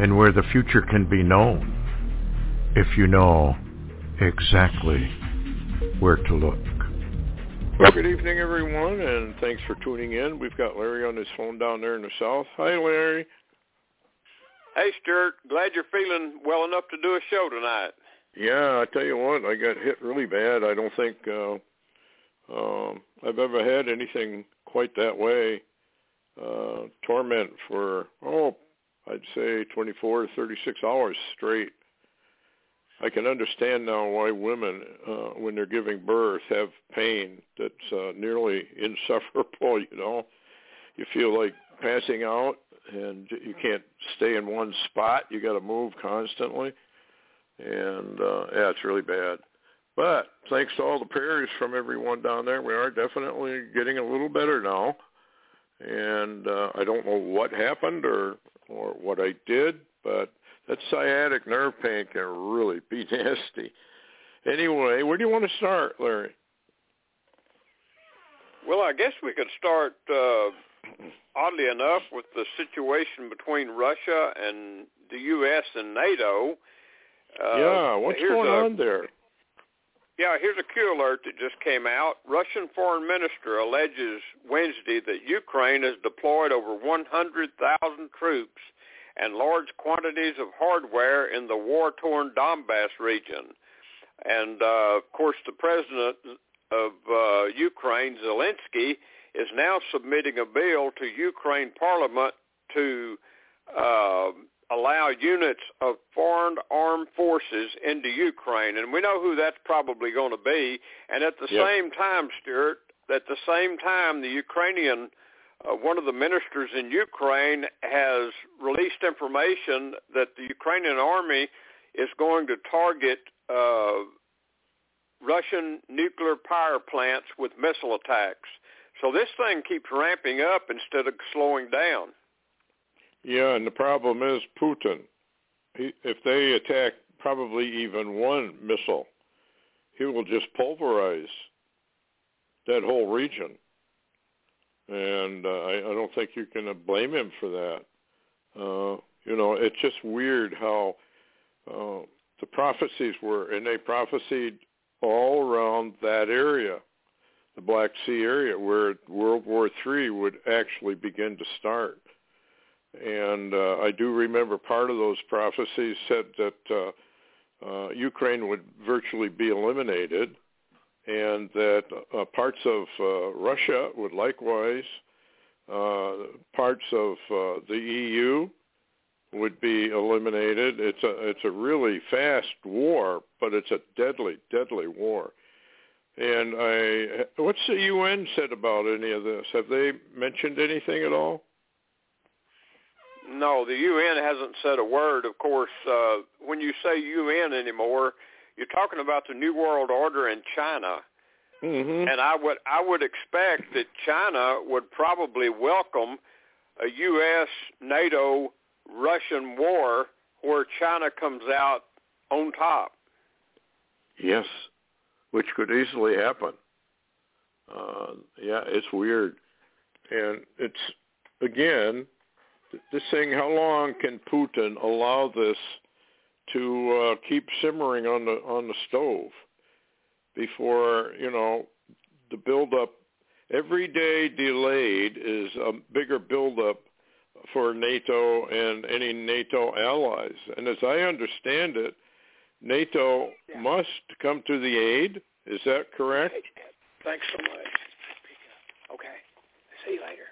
And where the future can be known if you know exactly where to look. Well, good evening, everyone, and thanks for tuning in. We've got Larry on his phone down there in the south. Hi, Larry. Hey, Stewart. Glad you're feeling well enough to do a show tonight. Yeah, I tell you what, I got hit really bad. I don't think uh, um, I've ever had anything quite that way. Uh, torment for oh, I'd say 24 to 36 hours straight. I can understand now why women, uh, when they're giving birth, have pain that's uh, nearly insufferable. You know, you feel like passing out and you can't stay in one spot. You got to move constantly, and uh, yeah, it's really bad. But thanks to all the prayers from everyone down there, we are definitely getting a little better now. And uh, I don't know what happened or or what I did, but that sciatic nerve pain can really be nasty. Anyway, where do you want to start, Larry? Well, I guess we could start uh, oddly enough, with the situation between Russia and the U.S. and NATO. Uh, yeah, what's going a, on there? Yeah, here's a Q alert that just came out. Russian foreign minister alleges Wednesday that Ukraine has deployed over 100,000 troops and large quantities of hardware in the war-torn Donbass region. And, uh, of course, the president of uh, Ukraine, Zelensky, is now submitting a bill to Ukraine Parliament to uh, allow units of foreign armed forces into Ukraine, and we know who that's probably going to be. And at the yep. same time, Stewart, at the same time, the Ukrainian uh, one of the ministers in Ukraine has released information that the Ukrainian army is going to target uh, Russian nuclear power plants with missile attacks. So this thing keeps ramping up instead of slowing down. Yeah, and the problem is Putin. He, if they attack probably even one missile, he will just pulverize that whole region. And uh, I, I don't think you can blame him for that. Uh, you know, it's just weird how uh, the prophecies were, and they prophesied all around that area the Black Sea area where World War III would actually begin to start. And uh, I do remember part of those prophecies said that uh, uh, Ukraine would virtually be eliminated and that uh, parts of uh, Russia would likewise, uh, parts of uh, the EU would be eliminated. It's a it's a really fast war, but it's a deadly, deadly war. And I, what's the UN said about any of this? Have they mentioned anything at all? No, the UN hasn't said a word. Of course, uh, when you say UN anymore, you're talking about the New World Order in China. Mm-hmm. And I would I would expect that China would probably welcome a U.S. NATO Russian war where China comes out on top. Yes, which could easily happen. Uh, yeah, it's weird, and it's again this thing. How long can Putin allow this to uh, keep simmering on the on the stove before you know the buildup? Every day delayed is a bigger buildup for NATO and any NATO allies. And as I understand it, NATO yeah. must come to the aid. Is that correct? Thanks so much. Okay. See you later.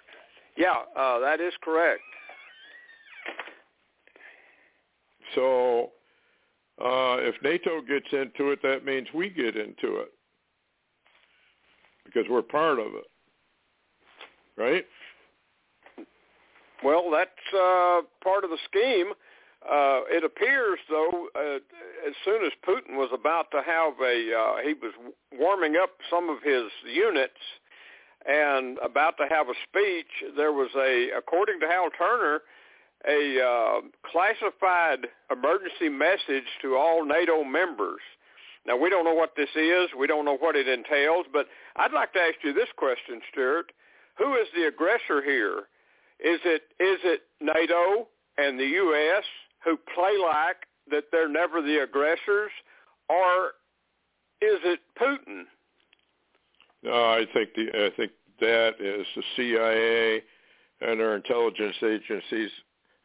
Yeah, uh, that is correct. So uh, if NATO gets into it, that means we get into it because we're part of it, right? Well, that's uh, part of the scheme. Uh, it appears, though, uh, as soon as Putin was about to have a, uh, he was warming up some of his units and about to have a speech, there was a, according to Hal Turner, a uh, classified emergency message to all NATO members. Now, we don't know what this is. We don't know what it entails, but I'd like to ask you this question, Stewart. Who is the aggressor here? Is it is it NATO and the U.S. who play like that they're never the aggressors, or is it Putin? No, I think the I think that is the CIA and our intelligence agencies,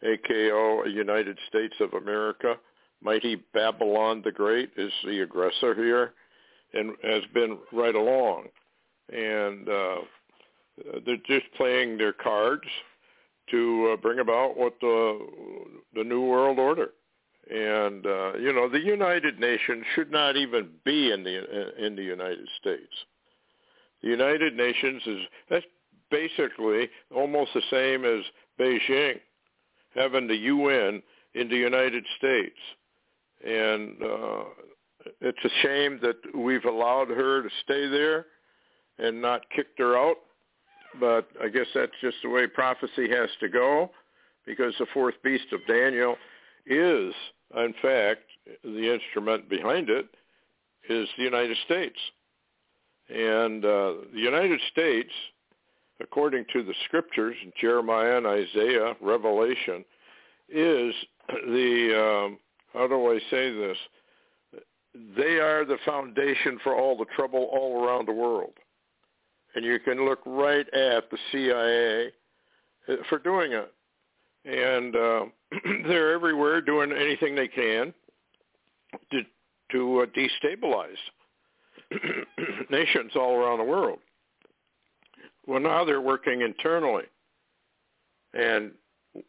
AKO, United States of America. Mighty Babylon the Great is the aggressor here, and has been right along, and uh, they're just playing their cards to uh, bring about what the the new world order. And uh, you know, the United Nations should not even be in the in the United States. The United Nations is that's basically almost the same as Beijing having the UN in the United States. And uh, it's a shame that we've allowed her to stay there and not kicked her out but I guess that's just the way prophecy has to go because the fourth beast of Daniel is, in fact, the instrument behind it is the United States. And uh, the United States, according to the scriptures, Jeremiah and Isaiah, Revelation, is the, um, how do I say this? They are the foundation for all the trouble all around the world and you can look right at the CIA for doing it. And uh, they're everywhere doing anything they can to, to uh, destabilize nations all around the world. Well, now they're working internally and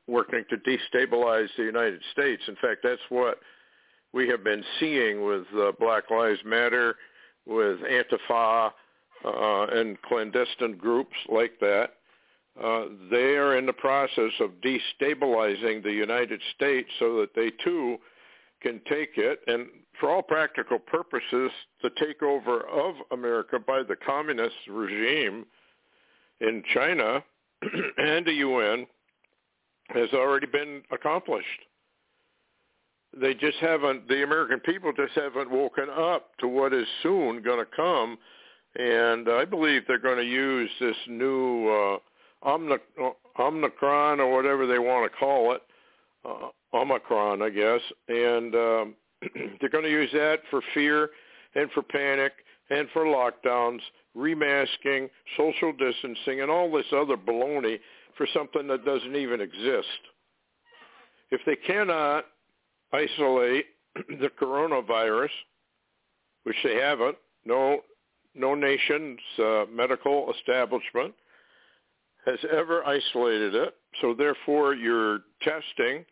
working to destabilize the United States. In fact, that's what we have been seeing with uh, Black Lives Matter, with Antifa, uh, and clandestine groups like that, uh, they are in the process of destabilizing the United States so that they too can take it and for all practical purposes the takeover of America by the communist regime in China and the UN has already been accomplished. They just haven't, the American people just haven't woken up to what is soon going to come and I believe they're going to use this new uh, Omicron or whatever they want to call it, uh, Omicron, I guess, and um, they're going to use that for fear and for panic and for lockdowns, remasking, social distancing, and all this other baloney for something that doesn't even exist. If they cannot isolate the coronavirus, which they haven't, no no nation's uh, medical establishment has ever isolated it. So therefore, your testing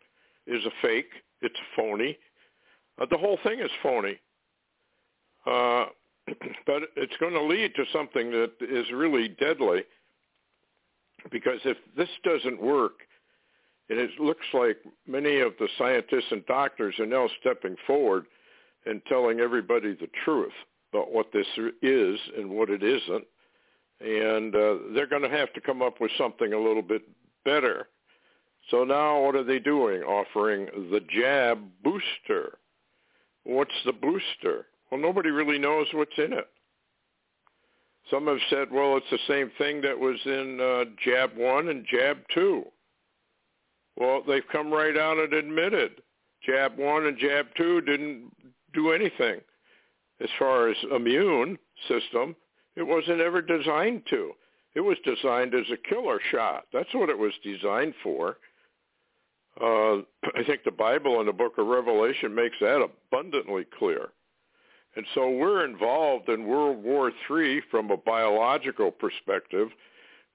is a fake. It's phony. Uh, the whole thing is phony. Uh, but it's going to lead to something that is really deadly because if this doesn't work, and it looks like many of the scientists and doctors are now stepping forward and telling everybody the truth about what this is and what it isn't. And uh, they're going to have to come up with something a little bit better. So now what are they doing? Offering the jab booster. What's the booster? Well, nobody really knows what's in it. Some have said, well, it's the same thing that was in uh, jab 1 and jab 2. Well, they've come right out and admitted jab 1 and jab 2 didn't do anything as far as immune system, it wasn't ever designed to. It was designed as a killer shot. That's what it was designed for. Uh, I think the Bible and the book of Revelation makes that abundantly clear. And so we're involved in World War III from a biological perspective.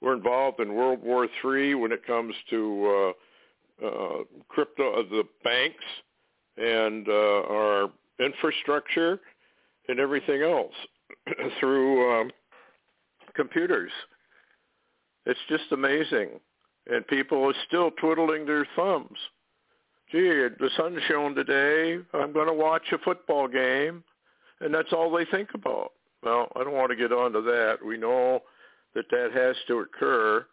We're involved in World War III when it comes to uh, uh, crypto, of the banks and uh, our infrastructure and everything else through um, computers. It's just amazing. And people are still twiddling their thumbs. gee, the sun's shone today. I'm going to watch a football game, and that's all they think about. Well, I don't want to get onto that. We know that that has to occur.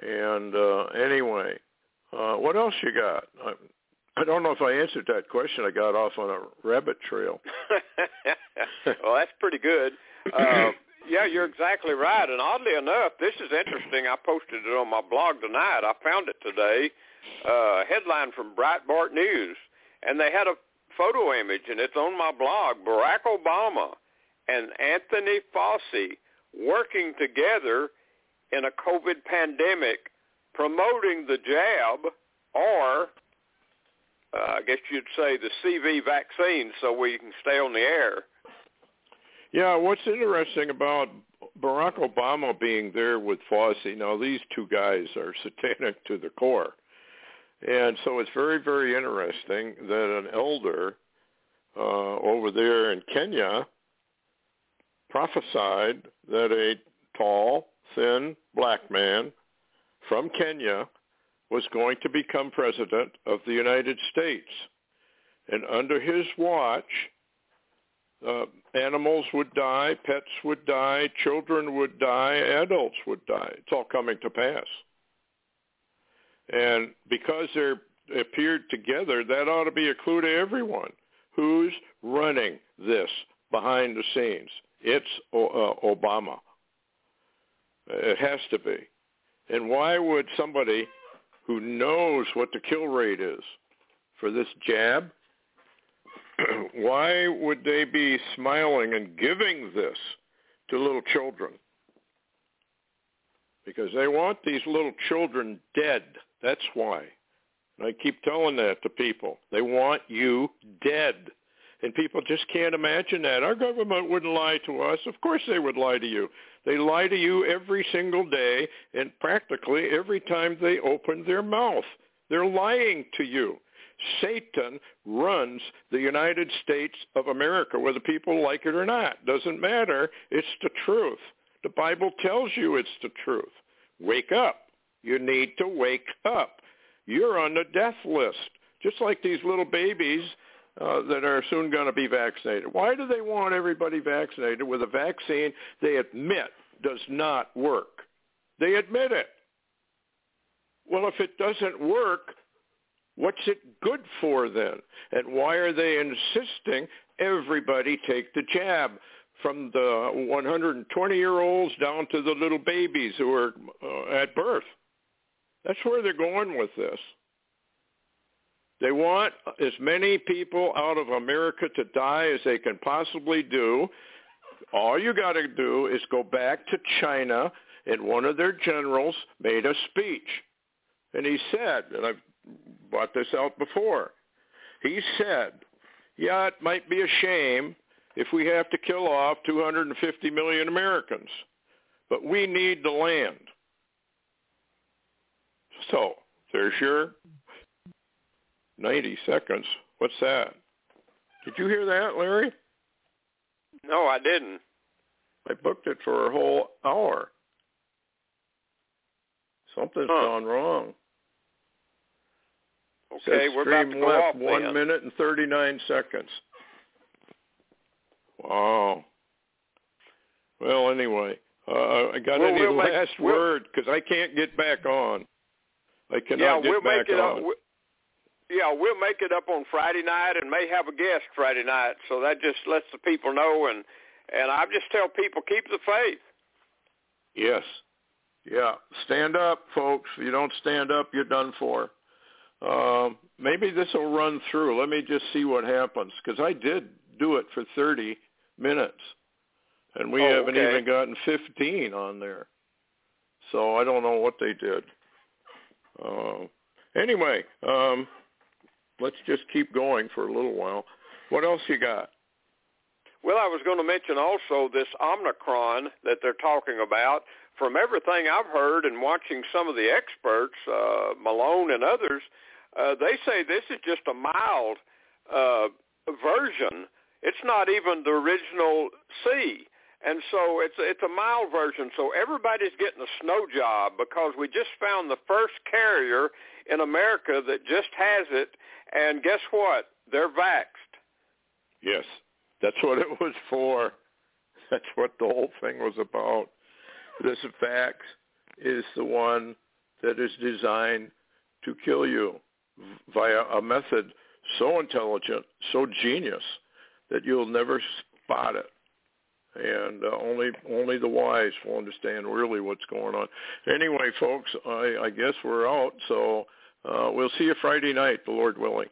And uh, anyway, uh, what else you got? I, I don't know if I answered that question. I got off on a rabbit trail. well, that's pretty good. Uh, yeah, you're exactly right. And oddly enough, this is interesting. I posted it on my blog tonight. I found it today. Uh, headline from Breitbart News, and they had a photo image, and it's on my blog. Barack Obama and Anthony Fauci working together in a COVID pandemic, promoting the jab, or uh, I guess you'd say the CV vaccine, so we can stay on the air. Yeah, what's interesting about Barack Obama being there with Fauci, now these two guys are satanic to the core. And so it's very, very interesting that an elder uh, over there in Kenya prophesied that a tall, thin black man from Kenya was going to become president of the United States. And under his watch, uh, animals would die, pets would die, children would die, adults would die. It's all coming to pass. And because they're appeared together, that ought to be a clue to everyone. Who's running this behind the scenes? It's uh, Obama. It has to be. And why would somebody who knows what the kill rate is for this jab, why would they be smiling and giving this to little children? Because they want these little children dead. That's why. And I keep telling that to people. They want you dead. And people just can't imagine that. Our government wouldn't lie to us. Of course they would lie to you. They lie to you every single day and practically every time they open their mouth. They're lying to you. Satan runs the United States of America, whether people like it or not. Doesn't matter. It's the truth. The Bible tells you it's the truth. Wake up. You need to wake up. You're on the death list, just like these little babies uh, that are soon going to be vaccinated. Why do they want everybody vaccinated with a vaccine they admit does not work? They admit it. Well, if it doesn't work, what's it good for then? And why are they insisting everybody take the jab? From the 120-year-olds down to the little babies who are uh, at birth. That's where they're going with this. They want as many people out of America to die as they can possibly do. All you got to do is go back to China, and one of their generals made a speech. And he said, and I've brought this out before, he said, yeah, it might be a shame if we have to kill off 250 million Americans, but we need the land. So there's your 90 seconds. What's that? Did you hear that, Larry? No, I didn't. I booked it for a whole hour. Something's huh. gone wrong. Okay, Says we're about to go left off one then. minute and 39 seconds. Wow. Well, anyway, uh, I got Well, any we'll last we'll- word because I can't get back on. I cannot yeah, get we'll back make it on. up. We'll, Yeah, we'll make it up on Friday night, and may have a guest Friday night. So that just lets the people know, and and I just tell people keep the faith. Yes. Yeah. Stand up, folks. If you don't stand up, you're done for. Um, maybe this will run through. Let me just see what happens because I did do it for 30 minutes, and we Oh, haven't okay. even gotten 15 on there. So I don't know what they did. Uh, anyway, um, let's just keep going for a little while. What else you got? Well, I was going to mention also this Omicron that they're talking about. From everything I've heard and watching some of the experts, uh, Malone and others, uh, they say this is just a mild uh, version. It's not even the original C. And so it's it's a mild version. So everybody's getting a snow job because we just found the first carrier in America that just has it, and guess what? They're vaxxed. Yes, that's what it was for. That's what the whole thing was about. This vax is the one that is designed to kill you via a method so intelligent, so genius that you'll never spot it. And uh, only only the wise will understand really what's going on. Anyway, folks, I, I guess we're out. So uh, we'll see you Friday night, the Lord willing.